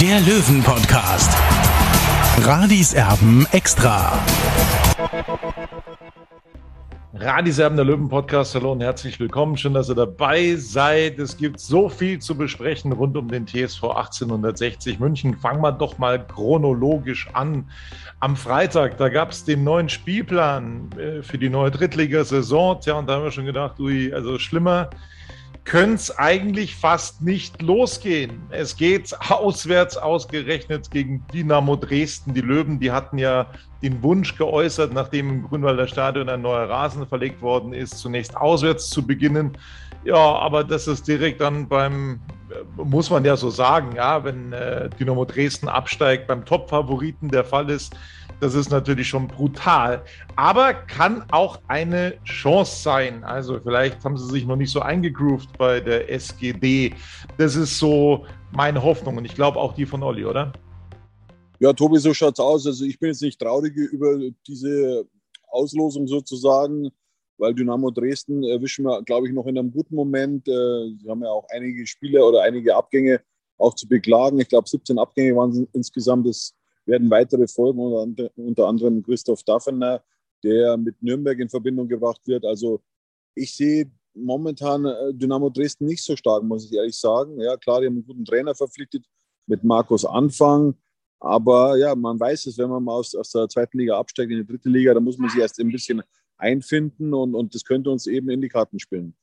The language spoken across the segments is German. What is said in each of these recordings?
der Löwen-Podcast. Radis Erben extra. Radiserben der Löwen Podcast. Hallo und herzlich willkommen. Schön, dass ihr dabei seid. Es gibt so viel zu besprechen rund um den TSV 1860 München. Fangen wir doch mal chronologisch an. Am Freitag, da gab es den neuen Spielplan äh, für die neue Drittligasaison. Tja, und da haben wir schon gedacht, ui, also schlimmer könnte es eigentlich fast nicht losgehen. Es geht auswärts ausgerechnet gegen Dynamo Dresden. Die Löwen, die hatten ja den Wunsch geäußert, nachdem im Grünwalder Stadion ein neuer Rasen verlegt worden ist, zunächst auswärts zu beginnen. Ja, aber das ist direkt dann beim, muss man ja so sagen, ja, wenn äh, Dynamo Dresden absteigt, beim Top-Favoriten der Fall ist, das ist natürlich schon brutal, aber kann auch eine Chance sein. Also vielleicht haben sie sich noch nicht so eingegroovt bei der SGD. Das ist so meine Hoffnung und ich glaube auch die von Olli, oder? Ja, Tobi, so schaut's aus. Also ich bin jetzt nicht traurig über diese Auslosung sozusagen, weil Dynamo Dresden erwischen wir, glaube ich, noch in einem guten Moment. Äh, sie haben ja auch einige Spiele oder einige Abgänge auch zu beklagen. Ich glaube, 17 Abgänge waren es insgesamt. Das werden weitere folgen, unter anderem Christoph Daffener, der mit Nürnberg in Verbindung gebracht wird. Also ich sehe momentan äh, Dynamo Dresden nicht so stark, muss ich ehrlich sagen. Ja, klar, die haben einen guten Trainer verpflichtet mit Markus Anfang. Aber ja, man weiß es, wenn man mal aus, aus der zweiten Liga absteigt in die dritte Liga, da muss man sich erst ein bisschen einfinden und, und das könnte uns eben in die Karten spielen.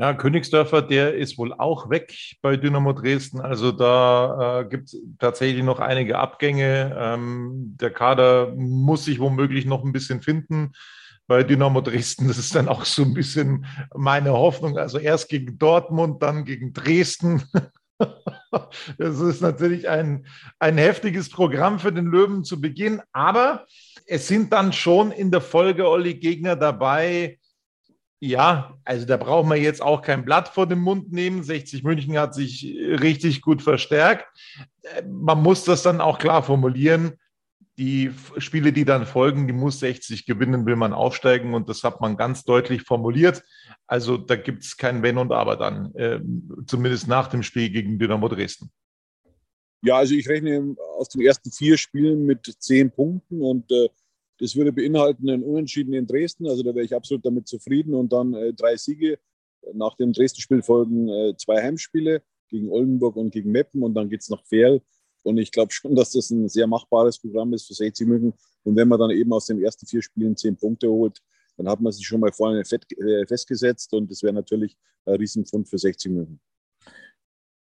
Ja, Königsdörfer, der ist wohl auch weg bei Dynamo Dresden. Also da äh, gibt es tatsächlich noch einige Abgänge. Ähm, der Kader muss sich womöglich noch ein bisschen finden bei Dynamo Dresden. Das ist dann auch so ein bisschen meine Hoffnung. Also erst gegen Dortmund, dann gegen Dresden. Das ist natürlich ein, ein heftiges Programm für den Löwen zu Beginn. Aber es sind dann schon in der Folge, Olli, Gegner dabei, ja, also da braucht man jetzt auch kein Blatt vor den Mund nehmen. 60 München hat sich richtig gut verstärkt. Man muss das dann auch klar formulieren. Die Spiele, die dann folgen, die muss 60 gewinnen, will man aufsteigen. Und das hat man ganz deutlich formuliert. Also da gibt es kein Wenn und Aber dann, äh, zumindest nach dem Spiel gegen Dynamo Dresden. Ja, also ich rechne aus den ersten vier Spielen mit zehn Punkten und äh, das würde beinhalten einen Unentschieden in Dresden, also da wäre ich absolut damit zufrieden und dann äh, drei Siege. Nach dem Dresden-Spiel folgen äh, zwei Heimspiele gegen Oldenburg und gegen Meppen und dann geht es nach Ferl. Und ich glaube schon, dass das ein sehr machbares Programm ist für 60 München. Und wenn man dann eben aus den ersten vier Spielen zehn Punkte holt, dann hat man sich schon mal vorne äh, festgesetzt und das wäre natürlich ein Riesenfund für 60 München.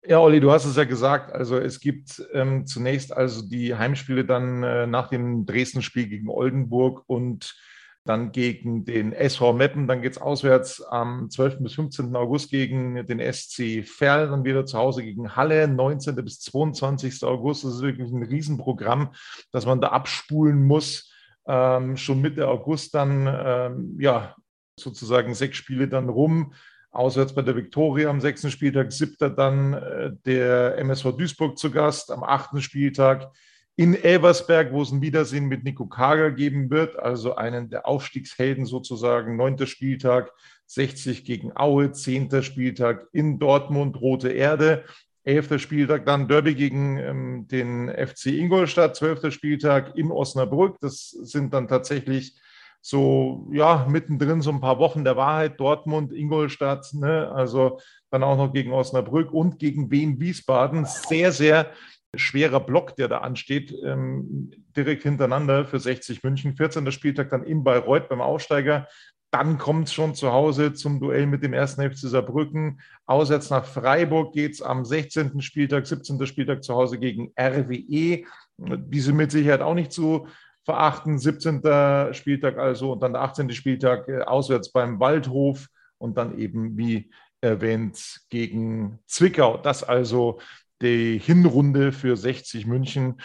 Ja, Olli, du hast es ja gesagt. Also es gibt ähm, zunächst also die Heimspiele dann äh, nach dem Dresden-Spiel gegen Oldenburg und dann gegen den SV Meppen. Dann geht es auswärts am 12. bis 15. August gegen den SC Verl, dann wieder zu Hause gegen Halle, 19. bis 22. August. Das ist wirklich ein Riesenprogramm, das man da abspulen muss. Ähm, schon Mitte August dann, ähm, ja, sozusagen sechs Spiele dann rum auswärts bei der Viktoria am sechsten Spieltag, siebter dann äh, der MSV Duisburg zu Gast, am achten Spieltag in Elversberg, wo es ein Wiedersehen mit Nico Kager geben wird, also einen der Aufstiegshelden sozusagen, neunter Spieltag, 60 gegen Aue, zehnter Spieltag in Dortmund, Rote Erde, elfter Spieltag dann Derby gegen ähm, den FC Ingolstadt, zwölfter Spieltag in Osnabrück, das sind dann tatsächlich so, ja, mittendrin so ein paar Wochen der Wahrheit, Dortmund, Ingolstadt, ne? also dann auch noch gegen Osnabrück und gegen Wien Wiesbaden. Sehr, sehr schwerer Block, der da ansteht, ähm, direkt hintereinander für 60 München. 14. Spieltag dann in Bayreuth beim Aufsteiger. Dann kommt es schon zu Hause zum Duell mit dem ersten FC Saarbrücken. Auswärts nach Freiburg geht es am 16. Spieltag, 17. Spieltag zu Hause gegen RWE. Diese mit Sicherheit auch nicht zu verachten. 17. Spieltag also und dann der 18. Spieltag äh, auswärts beim Waldhof und dann eben, wie erwähnt, gegen Zwickau. Das also die Hinrunde für 60 München.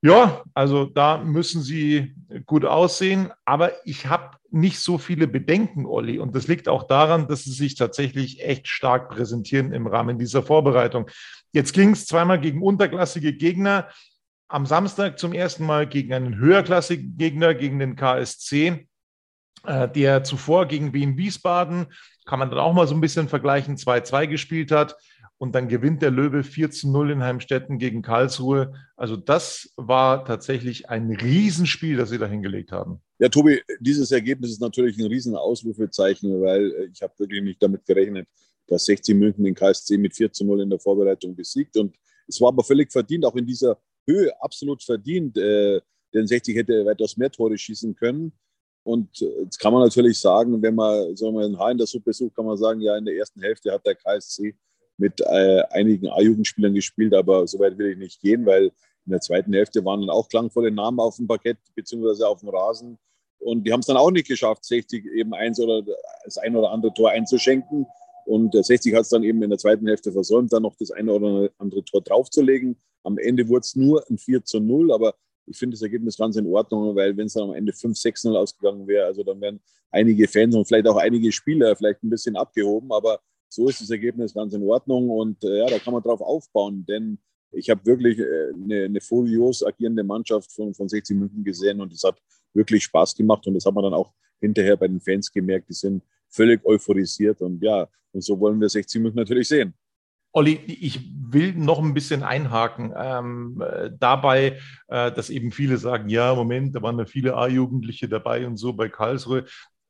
Ja, also da müssen sie gut aussehen, aber ich habe nicht so viele Bedenken, Olli. Und das liegt auch daran, dass sie sich tatsächlich echt stark präsentieren im Rahmen dieser Vorbereitung. Jetzt ging es zweimal gegen unterklassige Gegner, am Samstag zum ersten Mal gegen einen höherklassigen Gegner, gegen den KSC, äh, der zuvor gegen Wien Wiesbaden, kann man dann auch mal so ein bisschen vergleichen, 2-2 gespielt hat. Und dann gewinnt der Löwe 4 zu 0 in Heimstetten gegen Karlsruhe. Also das war tatsächlich ein Riesenspiel, das sie da hingelegt haben. Ja, Tobi, dieses Ergebnis ist natürlich ein riesen Ausrufezeichen, weil äh, ich habe wirklich nicht damit gerechnet, dass 60 München den KSC mit 4 zu 0 in der Vorbereitung besiegt. Und es war aber völlig verdient, auch in dieser Höhe absolut verdient. Äh, denn 60 hätte weitaus mehr Tore schießen können. Und äh, jetzt kann man natürlich sagen, wenn man so ein Haar in der Suppe sucht, kann man sagen, ja, in der ersten Hälfte hat der KSC mit äh, einigen A-Jugendspielern gespielt, aber so weit will ich nicht gehen, weil in der zweiten Hälfte waren dann auch klangvolle Namen auf dem Parkett beziehungsweise auf dem Rasen. Und die haben es dann auch nicht geschafft, 60 eben eins oder das ein oder andere Tor einzuschenken. Und 60 hat es dann eben in der zweiten Hälfte versäumt, dann noch das eine oder andere Tor draufzulegen. Am Ende wurde es nur ein 4 zu 0, aber ich finde das Ergebnis ganz in Ordnung, weil wenn es dann am Ende 5-6-0 ausgegangen wäre, also dann wären einige Fans und vielleicht auch einige Spieler vielleicht ein bisschen abgehoben, aber so ist das Ergebnis ganz in Ordnung und äh, ja, da kann man drauf aufbauen, denn ich habe wirklich äh, eine, furios agierende Mannschaft von, von 60 München gesehen und es hat wirklich Spaß gemacht und das hat man dann auch hinterher bei den Fans gemerkt, die sind völlig euphorisiert und ja, und so wollen wir 60 München natürlich sehen. Olli, ich will noch ein bisschen einhaken. Ähm, äh, dabei, äh, dass eben viele sagen, ja, Moment, da waren ja viele A-Jugendliche dabei und so bei Karlsruhe.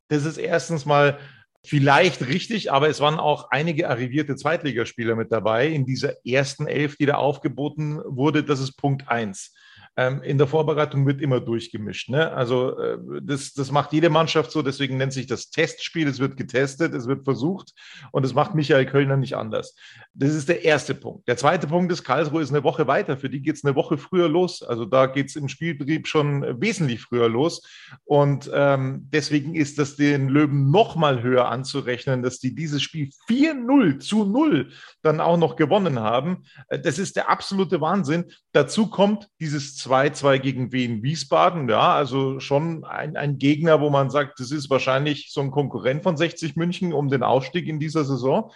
Das ist erstens mal vielleicht richtig, aber es waren auch einige arrivierte Zweitligaspieler mit dabei in dieser ersten Elf, die da aufgeboten wurde. Das ist Punkt eins. Ähm, in der Vorbereitung wird immer durchgemischt. Ne? Also äh, das, das macht jede Mannschaft so, deswegen nennt sich das Testspiel. Es wird getestet, es wird versucht und das macht Michael Kölner nicht anders. Das ist der erste Punkt. Der zweite Punkt ist, Karlsruhe ist eine Woche weiter. Für die geht es eine Woche früher los. Also da geht es im Spielbetrieb schon wesentlich früher los. Und ähm, deswegen ist das den Löwen noch mal höher anzurechnen, dass die dieses Spiel 4-0 zu 0 dann auch noch gewonnen haben. Äh, das ist der absolute Wahnsinn. Dazu kommt dieses 2-2 gegen Wien Wiesbaden. Ja, also schon ein, ein Gegner, wo man sagt, das ist wahrscheinlich so ein Konkurrent von 60 München um den Aufstieg in dieser Saison.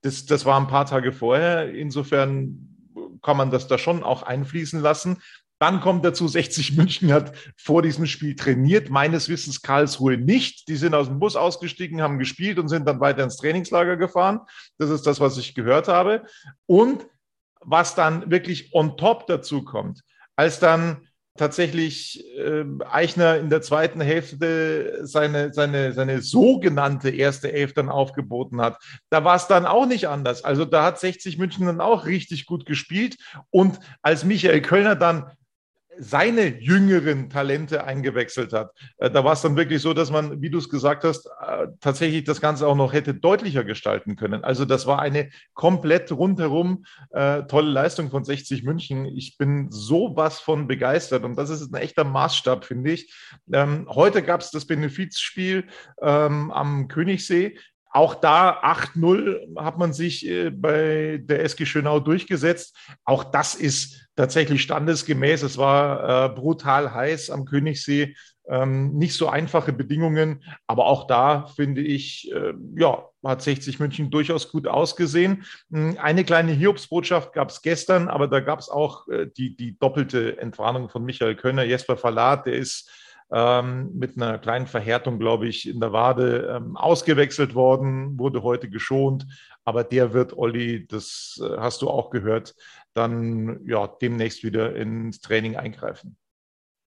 Das, das war ein paar Tage vorher. Insofern kann man das da schon auch einfließen lassen. Dann kommt dazu, 60 München hat vor diesem Spiel trainiert, meines Wissens Karlsruhe nicht. Die sind aus dem Bus ausgestiegen, haben gespielt und sind dann weiter ins Trainingslager gefahren. Das ist das, was ich gehört habe. Und was dann wirklich on top dazu kommt, als dann tatsächlich äh, Eichner in der zweiten Hälfte seine, seine, seine sogenannte erste Elf dann aufgeboten hat. Da war es dann auch nicht anders. Also da hat 60 München dann auch richtig gut gespielt. Und als Michael Kölner dann seine jüngeren Talente eingewechselt hat. Äh, da war es dann wirklich so, dass man, wie du es gesagt hast, äh, tatsächlich das Ganze auch noch hätte deutlicher gestalten können. Also das war eine komplett rundherum äh, tolle Leistung von 60 München. Ich bin sowas von begeistert und das ist ein echter Maßstab, finde ich. Ähm, heute gab es das Benefizspiel ähm, am Königssee. Auch da 8-0 hat man sich äh, bei der SG Schönau durchgesetzt. Auch das ist tatsächlich standesgemäß. Es war äh, brutal heiß am Königssee. Ähm, nicht so einfache Bedingungen, aber auch da finde ich, äh, ja, hat 60 München durchaus gut ausgesehen. Hm, eine kleine Hiobsbotschaft gab es gestern, aber da gab es auch äh, die, die doppelte Entwarnung von Michael Könner. Jesper Verlat, der ist ähm, mit einer kleinen Verhärtung, glaube ich, in der Wade ähm, ausgewechselt worden, wurde heute geschont. Aber der wird, Olli, das äh, hast du auch gehört, dann ja demnächst wieder ins Training eingreifen.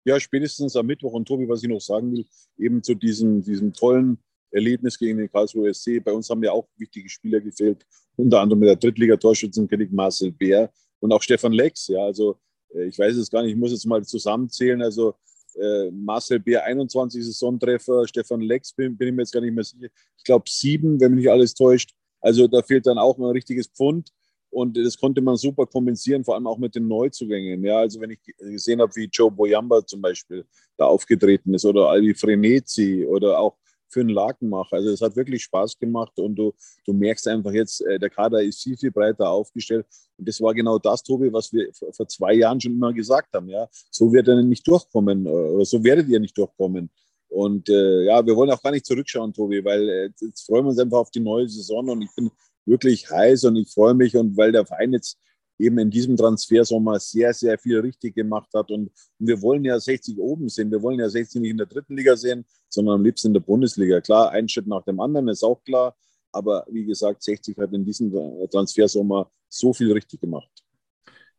Ja, spätestens am Mittwoch. Und Tobi, was ich noch sagen will, eben zu diesem, diesem tollen Erlebnis gegen den Karlsruhe SC. Bei uns haben ja auch wichtige Spieler gefehlt, unter anderem mit der Drittliga-Torschützenkönig Marcel Bär und auch Stefan Lex. Ja, also äh, ich weiß es gar nicht, ich muss jetzt mal zusammenzählen. Also äh, Marcel Bär 21 Saisontreffer, Stefan Lex bin, bin ich mir jetzt gar nicht mehr sicher. Ich glaube sieben, wenn mich nicht alles täuscht. Also da fehlt dann auch ein richtiges Pfund. Und das konnte man super kompensieren, vor allem auch mit den Neuzugängen. Ja, also wenn ich gesehen habe, wie Joe Boyamba zum Beispiel da aufgetreten ist oder Alvi Frenetzi oder auch für einen Laken mache. Also es hat wirklich Spaß gemacht und du, du merkst einfach jetzt, äh, der Kader ist viel, viel breiter aufgestellt. Und das war genau das, Tobi, was wir vor zwei Jahren schon immer gesagt haben. Ja, so wird er nicht durchkommen äh, oder so werdet ihr nicht durchkommen. Und äh, ja, wir wollen auch gar nicht zurückschauen, Tobi, weil äh, jetzt freuen wir uns einfach auf die neue Saison und ich bin wirklich heiß und ich freue mich und weil der Verein jetzt eben in diesem Transfersommer sehr, sehr viel richtig gemacht hat. Und, und, wir wollen ja 60 oben sehen. Wir wollen ja 60 nicht in der dritten Liga sehen, sondern am liebsten in der Bundesliga. Klar, ein Schritt nach dem anderen ist auch klar. Aber wie gesagt, 60 hat in diesem Transfersommer so viel richtig gemacht.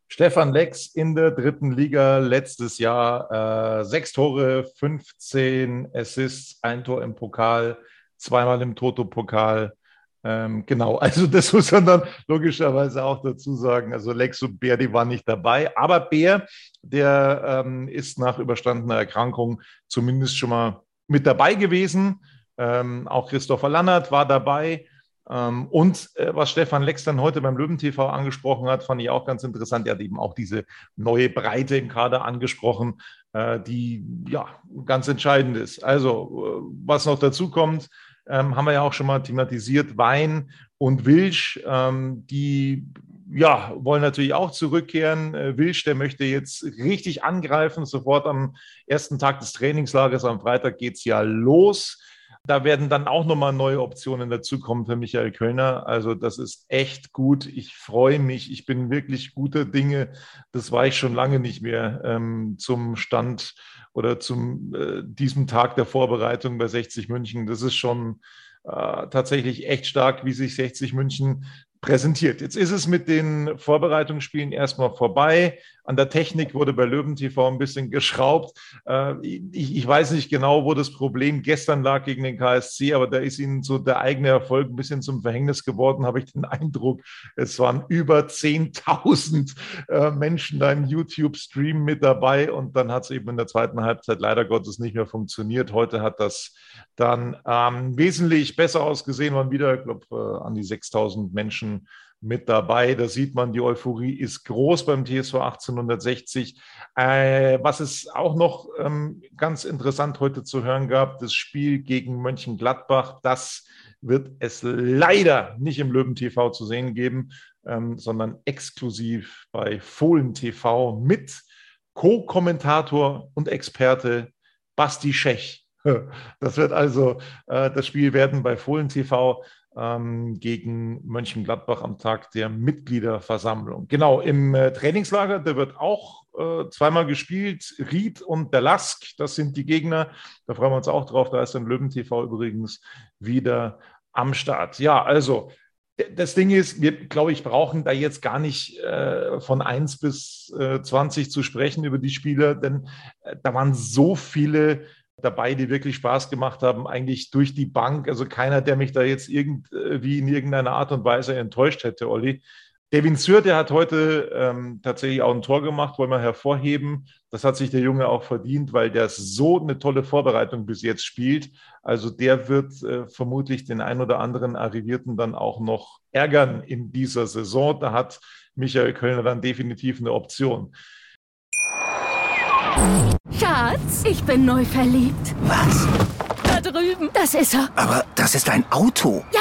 Stefan Lex in der dritten Liga letztes Jahr. Äh, sechs Tore, 15 Assists, ein Tor im Pokal, zweimal im Toto-Pokal. Ähm, genau, also das muss man dann logischerweise auch dazu sagen. Also Lex und Bär, die waren nicht dabei. Aber Bär, der ähm, ist nach überstandener Erkrankung zumindest schon mal mit dabei gewesen. Ähm, auch Christopher Lannert war dabei. Ähm, und äh, was Stefan Lex dann heute beim Löwen TV angesprochen hat, fand ich auch ganz interessant. Er hat eben auch diese neue Breite im Kader angesprochen, äh, die ja ganz entscheidend ist. Also, äh, was noch dazu kommt, ähm, haben wir ja auch schon mal thematisiert, Wein und Wilsch, ähm, die ja, wollen natürlich auch zurückkehren. Wilsch, der möchte jetzt richtig angreifen, sofort am ersten Tag des Trainingslagers. Am Freitag geht es ja los. Da werden dann auch nochmal neue Optionen dazukommen für Michael Kölner. Also das ist echt gut. Ich freue mich. Ich bin wirklich guter Dinge. Das war ich schon lange nicht mehr ähm, zum Stand oder zum äh, diesem Tag der Vorbereitung bei 60 München. Das ist schon äh, tatsächlich echt stark, wie sich 60 München präsentiert. Jetzt ist es mit den Vorbereitungsspielen erstmal vorbei. An der Technik wurde bei Löwen TV ein bisschen geschraubt. Äh, ich, weiß nicht genau, wo das Problem gestern lag gegen den KSC, aber da ist ihnen so der eigene Erfolg ein bisschen zum Verhängnis geworden, habe ich den Eindruck. Es waren über 10.000 äh, Menschen da im YouTube-Stream mit dabei und dann hat es eben in der zweiten Halbzeit leider Gottes nicht mehr funktioniert. Heute hat das dann ähm, wesentlich besser ausgesehen, waren wieder, ich glaube, äh, an die 6.000 Menschen mit dabei. Da sieht man, die Euphorie ist groß beim TSV 1860. Äh, was es auch noch ähm, ganz interessant heute zu hören gab, das Spiel gegen Mönchengladbach, das wird es leider nicht im Löwen TV zu sehen geben, ähm, sondern exklusiv bei Fohlen TV mit Co-Kommentator und Experte Basti Schech. Das wird also äh, das Spiel werden bei Fohlen TV ähm, gegen Mönchengladbach am Tag der Mitgliederversammlung. Genau, im äh, Trainingslager, der wird auch äh, zweimal gespielt. Ried und der Lask, das sind die Gegner. Da freuen wir uns auch drauf. Da ist dann Löwen TV übrigens wieder am Start. Ja, also das Ding ist, wir, glaube ich, brauchen da jetzt gar nicht äh, von 1 bis äh, 20 zu sprechen über die Spieler, denn äh, da waren so viele dabei, die wirklich Spaß gemacht haben, eigentlich durch die Bank. Also keiner, der mich da jetzt irgendwie in irgendeiner Art und Weise enttäuscht hätte, Olli. Devin Sür, der hat heute ähm, tatsächlich auch ein Tor gemacht, wollen wir hervorheben. Das hat sich der Junge auch verdient, weil der so eine tolle Vorbereitung bis jetzt spielt. Also der wird äh, vermutlich den ein oder anderen Arrivierten dann auch noch ärgern in dieser Saison. Da hat Michael Kölner dann definitiv eine Option. Schatz, ich bin neu verliebt. Was? Da drüben. Das ist er. Aber das ist ein Auto. Ja,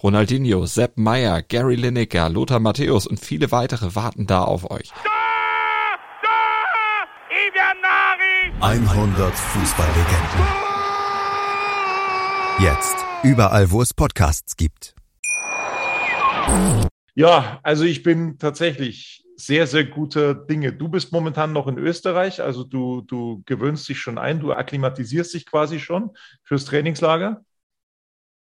Ronaldinho, Sepp Meyer, Gary Lineker, Lothar Matthäus und viele weitere warten da auf euch. 100 Fußballlegenden. Jetzt überall, wo es Podcasts gibt. Ja, also ich bin tatsächlich sehr, sehr guter Dinge. Du bist momentan noch in Österreich, also du, du gewöhnst dich schon ein, du akklimatisierst dich quasi schon fürs Trainingslager.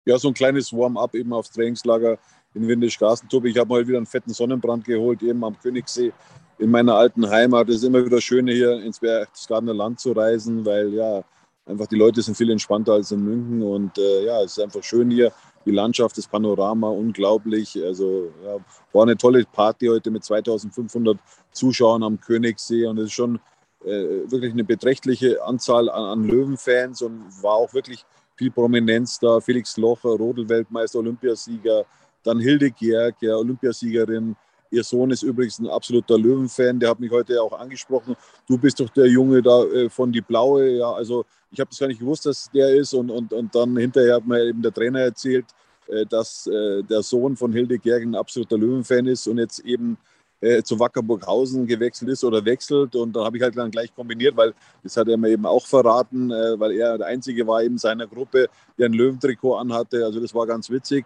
Ja, so ein kleines Warm-up eben aufs Trainingslager in Windisch-Garstentuppe. Ich habe mal wieder einen fetten Sonnenbrand geholt, eben am Königssee in meiner alten Heimat. Es ist immer wieder schön, hier ins Berchtesgadener Land zu reisen, weil ja, einfach die Leute sind viel entspannter als in München und äh, ja, es ist einfach schön hier. Die Landschaft, das Panorama, unglaublich. Also ja, war eine tolle Party heute mit 2500 Zuschauern am Königssee und es ist schon äh, wirklich eine beträchtliche Anzahl an, an Löwenfans und war auch wirklich viel Prominenz da. Felix Locher, Rodel-Weltmeister, Olympiasieger, dann Hilde Gerg, ja, Olympiasiegerin. Ihr Sohn ist übrigens ein absoluter Löwenfan, der hat mich heute auch angesprochen. Du bist doch der Junge da äh, von die Blaue. Ja, also ich habe das gar nicht gewusst, dass der ist. Und, und, und dann hinterher hat mir eben der Trainer erzählt, äh, dass äh, der Sohn von Hilde Gerg ein absoluter Löwenfan ist und jetzt eben äh, zu Wackerburghausen gewechselt ist oder wechselt. Und dann habe ich halt dann gleich kombiniert, weil das hat er mir eben auch verraten, äh, weil er der Einzige war in seiner Gruppe, der ein Löwentrikot anhatte. Also das war ganz witzig.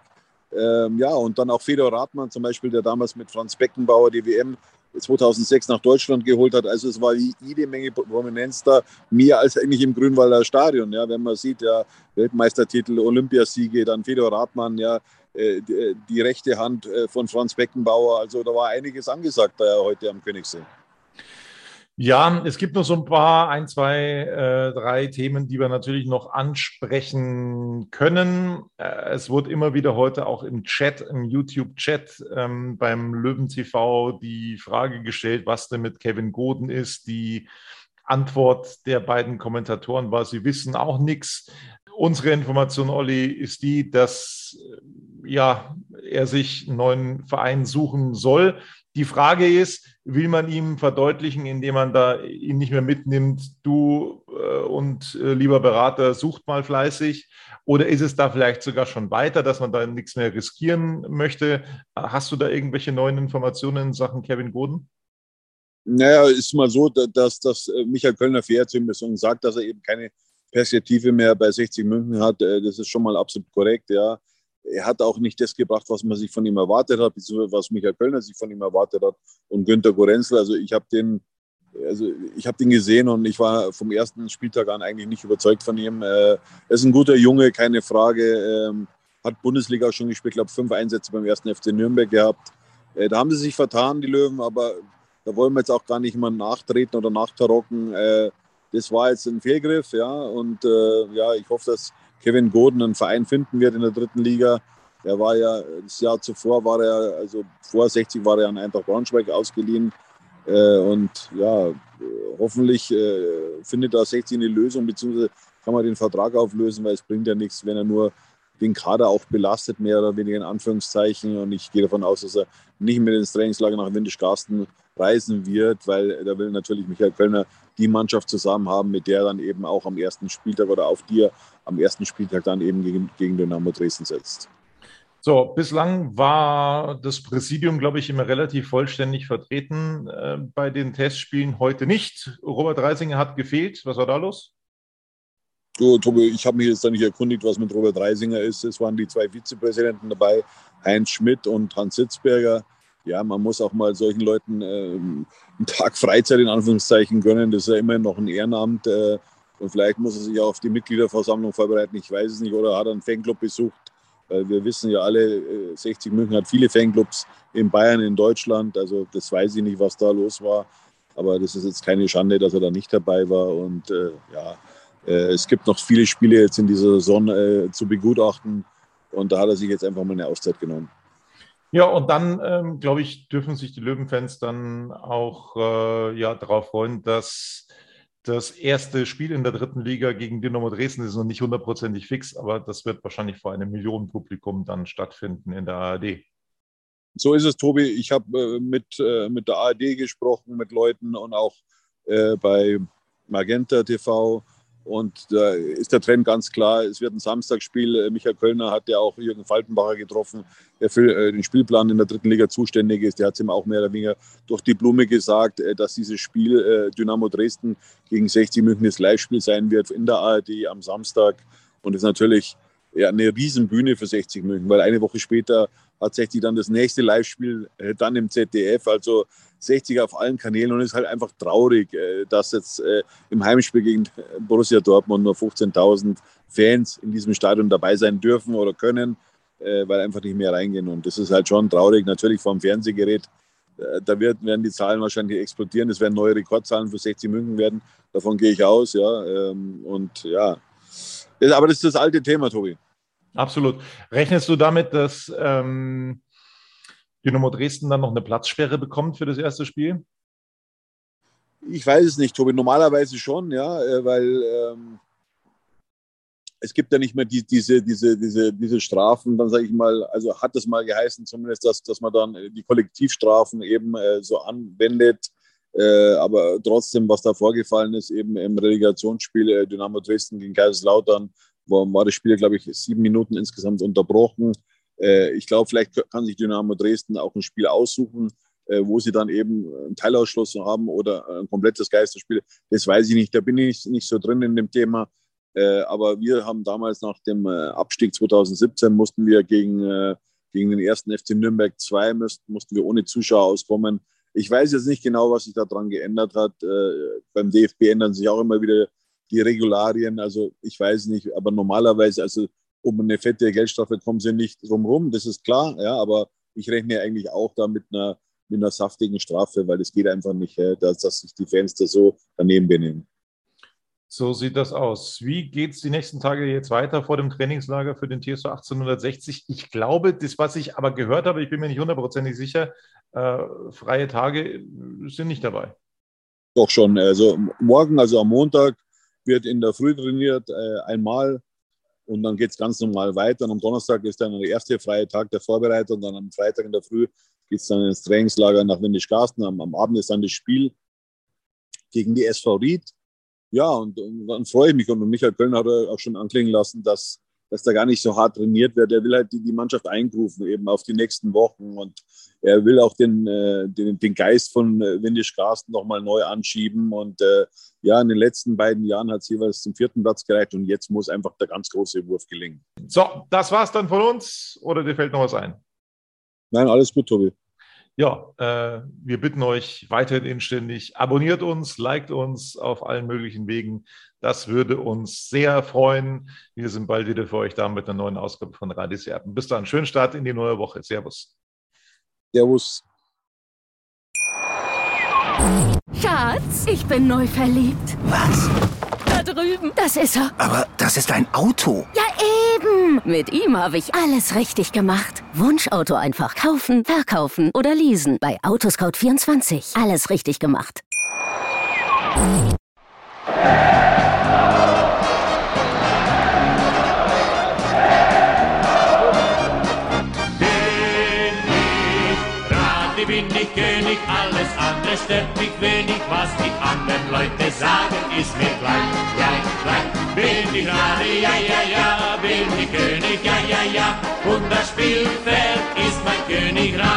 Ähm, ja, und dann auch Fedor Rathmann zum Beispiel, der damals mit Franz Beckenbauer die WM 2006 nach Deutschland geholt hat. Also es war jede Menge Prominenz da, mehr als eigentlich im Grünwalder Stadion. Ja, wenn man sieht, ja, Weltmeistertitel, Olympiasiege, dann Fedor Rathmann, ja, die, äh, die, rechte Hand äh, von Franz Beckenbauer. Also da war einiges angesagt da heute am Königssee. Ja, es gibt noch so ein paar, ein, zwei, äh, drei Themen, die wir natürlich noch ansprechen können. Äh, es wurde immer wieder heute auch im Chat, im YouTube-Chat ähm, beim Löwen TV die Frage gestellt, was denn mit Kevin Goden ist. Die Antwort der beiden Kommentatoren war, sie wissen auch nichts. Unsere Information, Olli, ist die, dass äh, ja, er sich einen neuen Verein suchen soll. Die Frage ist, will man ihm verdeutlichen, indem man da ihn nicht mehr mitnimmt, du äh, und äh, lieber Berater, sucht mal fleißig? Oder ist es da vielleicht sogar schon weiter, dass man da nichts mehr riskieren möchte? Hast du da irgendwelche neuen Informationen in Sachen Kevin Goden? Naja, ist mal so, dass, dass äh, Michael Kölner fair zu ihm sagt, dass er eben keine Perspektive mehr bei 60 München hat. Äh, das ist schon mal absolut korrekt, ja er hat auch nicht das gebracht, was man sich von ihm erwartet hat, beziehungsweise was Michael Kölner sich von ihm erwartet hat und Günter Gorenzel. Also ich habe den, also ich habe den gesehen und ich war vom ersten Spieltag an eigentlich nicht überzeugt von ihm. Äh, er ist ein guter Junge, keine Frage. Ähm, hat Bundesliga schon gespielt, glaube fünf Einsätze beim ersten FC Nürnberg gehabt. Äh, da haben sie sich vertan, die Löwen, aber da wollen wir jetzt auch gar nicht mal nachtreten oder nachtarocken. Äh, das war jetzt ein Fehlgriff, ja. Und ja, ich hoffe, dass Kevin Goden einen Verein finden wird in der dritten Liga. Er war ja, das Jahr zuvor war er, also vor 60 war er an Eintracht Braunschweig ausgeliehen. Äh, und ja, hoffentlich äh, findet da 60 eine Lösung, beziehungsweise kann man den Vertrag auflösen, weil es bringt ja nichts, wenn er nur den Kader auch belastet, mehr oder weniger in Anführungszeichen. Und ich gehe davon aus, dass er nicht mehr ins Trainingslager nach Windischgarsten reisen wird, weil da will natürlich Michael Kölner die Mannschaft zusammen haben, mit der dann eben auch am ersten Spieltag oder auf dir am ersten Spieltag dann eben gegen, gegen Dynamo Dresden setzt. So, bislang war das Präsidium, glaube ich, immer relativ vollständig vertreten äh, bei den Testspielen. Heute nicht. Robert Reisinger hat gefehlt. Was war da los? Du, Tobi, ich habe mich jetzt da nicht erkundigt, was mit Robert Reisinger ist. Es waren die zwei Vizepräsidenten dabei, Heinz Schmidt und Hans Sitzberger. Ja, man muss auch mal solchen Leuten äh, einen Tag Freizeit in Anführungszeichen gönnen. Das ist ja immerhin noch ein Ehrenamt. Äh, und vielleicht muss er sich auch auf die Mitgliederversammlung vorbereiten. Ich weiß es nicht. Oder hat einen Fanclub besucht. Weil wir wissen ja alle, 60 äh, München hat viele Fanclubs in Bayern, in Deutschland. Also das weiß ich nicht, was da los war. Aber das ist jetzt keine Schande, dass er da nicht dabei war. Und äh, ja, äh, es gibt noch viele Spiele jetzt in dieser Saison zu begutachten und da hat er sich jetzt einfach mal eine Auszeit genommen. Ja, und dann, ähm, glaube ich, dürfen sich die Löwenfans dann auch äh, ja, darauf freuen, dass das erste Spiel in der dritten Liga gegen Dynamo Dresden ist noch nicht hundertprozentig fix, aber das wird wahrscheinlich vor einem Millionenpublikum dann stattfinden in der ARD. So ist es, Tobi. Ich habe äh, mit, äh, mit der ARD gesprochen, mit Leuten und auch äh, bei Magenta TV und da ist der Trend ganz klar. Es wird ein Samstagsspiel. Äh, Michael Kölner hat ja auch Jürgen Faltenbacher getroffen, der für äh, den Spielplan in der dritten Liga zuständig ist. Der hat es ihm auch mehr oder weniger durch die Blume gesagt, äh, dass dieses Spiel Dynamo Dresden gegen 60 München das Live-Spiel sein wird in der ARD am Samstag. Und das ist natürlich eine Riesenbühne für 60 München, weil eine Woche später 60 dann das nächste Live-Spiel dann im ZDF. Also 60 auf allen Kanälen und es ist halt einfach traurig, äh, dass jetzt äh, im Heimspiel gegen Borussia Dortmund nur 15.000 Fans in diesem Stadion dabei sein dürfen oder können, äh, weil einfach nicht mehr reingehen. Und das ist halt schon traurig, natürlich vom Fernsehgerät äh, da werden die Zahlen wahrscheinlich explodieren. Es werden neue Rekordzahlen für 60 München werden. Davon gehe ich aus. Ja. Ähm, und ja, aber das ist das alte Thema, Tobi. Absolut. Rechnest du damit, dass ähm, Dynamo Dresden dann noch eine Platzsperre bekommt für das erste Spiel? Ich weiß es nicht, Tobi. Normalerweise schon, ja, äh, weil ähm, es gibt ja nicht mehr die, diese, diese, diese, diese Strafen, dann sage ich mal, also hat es mal geheißen zumindest, dass, dass man dann die Kollektivstrafen eben äh, so anwendet. Äh, aber trotzdem, was da vorgefallen ist, eben im Relegationsspiel äh, Dynamo Dresden gegen Kaiserslautern, war, war das Spiel, glaube ich, sieben Minuten insgesamt unterbrochen. Äh, ich glaube, vielleicht kann sich Dynamo Dresden auch ein Spiel aussuchen, äh, wo sie dann eben einen Teilausschluss haben oder ein komplettes Geisterspiel. Das weiß ich nicht. Da bin ich nicht so drin in dem Thema. Äh, aber wir haben damals nach dem äh, Abstieg 2017 mussten wir gegen, äh, gegen den ersten FC Nürnberg 2 mussten, mussten wir ohne Zuschauer auskommen. Ich weiß jetzt nicht genau, was sich daran geändert hat. beim DFB ändern sich auch immer wieder die Regularien. Also ich weiß nicht, aber normalerweise, also um eine fette Geldstrafe kommen sie nicht drumherum, das ist klar. Ja, aber ich rechne eigentlich auch da mit einer, mit einer saftigen Strafe, weil es geht einfach nicht, dass, dass sich die Fans da so daneben benehmen. So sieht das aus. Wie geht es die nächsten Tage jetzt weiter vor dem Trainingslager für den TSV 1860? Ich glaube, das, was ich aber gehört habe, ich bin mir nicht hundertprozentig sicher, äh, freie Tage sind nicht dabei. Doch schon. Also morgen, also am Montag, wird in der Früh trainiert, äh, einmal und dann geht es ganz normal weiter. Und am Donnerstag ist dann der erste freie Tag der Vorbereitung. Und dann am Freitag in der Früh geht es dann ins Trainingslager nach Windisch-Garsten. Am, am Abend ist dann das Spiel gegen die SV Ried ja, und, und, dann freue ich mich. Und Michael Köln hat auch schon anklingen lassen, dass, dass da gar nicht so hart trainiert wird. Er will halt die, die Mannschaft eingrufen, eben auf die nächsten Wochen. Und er will auch den, äh, den, den Geist von äh, Windisch Carsten nochmal neu anschieben. Und äh, ja, in den letzten beiden Jahren hat es jeweils zum vierten Platz gereicht. Und jetzt muss einfach der ganz große Wurf gelingen. So, das war's dann von uns. Oder dir fällt noch was ein? Nein, alles gut, Tobi. Ja, äh, wir bitten euch weiterhin inständig, abonniert uns, liked uns auf allen möglichen Wegen. Das würde uns sehr freuen. Wir sind bald wieder für euch da mit einer neuen Ausgabe von Radis Erben. Bis dann, schönen Start in die neue Woche. Servus. Servus. Schatz, ich bin neu verliebt. Was? Da drüben. Das ist er. Aber das ist ein Auto. Ja, Mit ihm habe ich alles richtig gemacht. Wunschauto einfach kaufen, verkaufen oder leasen. Bei Autoscout24. Alles richtig gemacht. bin ich König, alles andere stört mich wenig, was die anderen Leute sagen, ist mir gleich, gleich, gleich. Bin ich Rade, ja, ja, ja, bin ich König, ja, ja, ja, und das Spielfeld ist mein Königreich.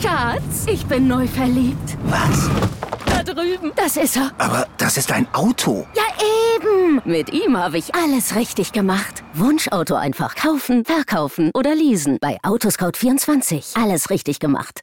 Schatz, ich bin neu verliebt. Was? Da drüben. Das ist er. Aber das ist ein Auto. Ja, eben. Mit ihm habe ich alles richtig gemacht. Wunschauto einfach kaufen, verkaufen oder leasen. Bei Autoscout24. Alles richtig gemacht.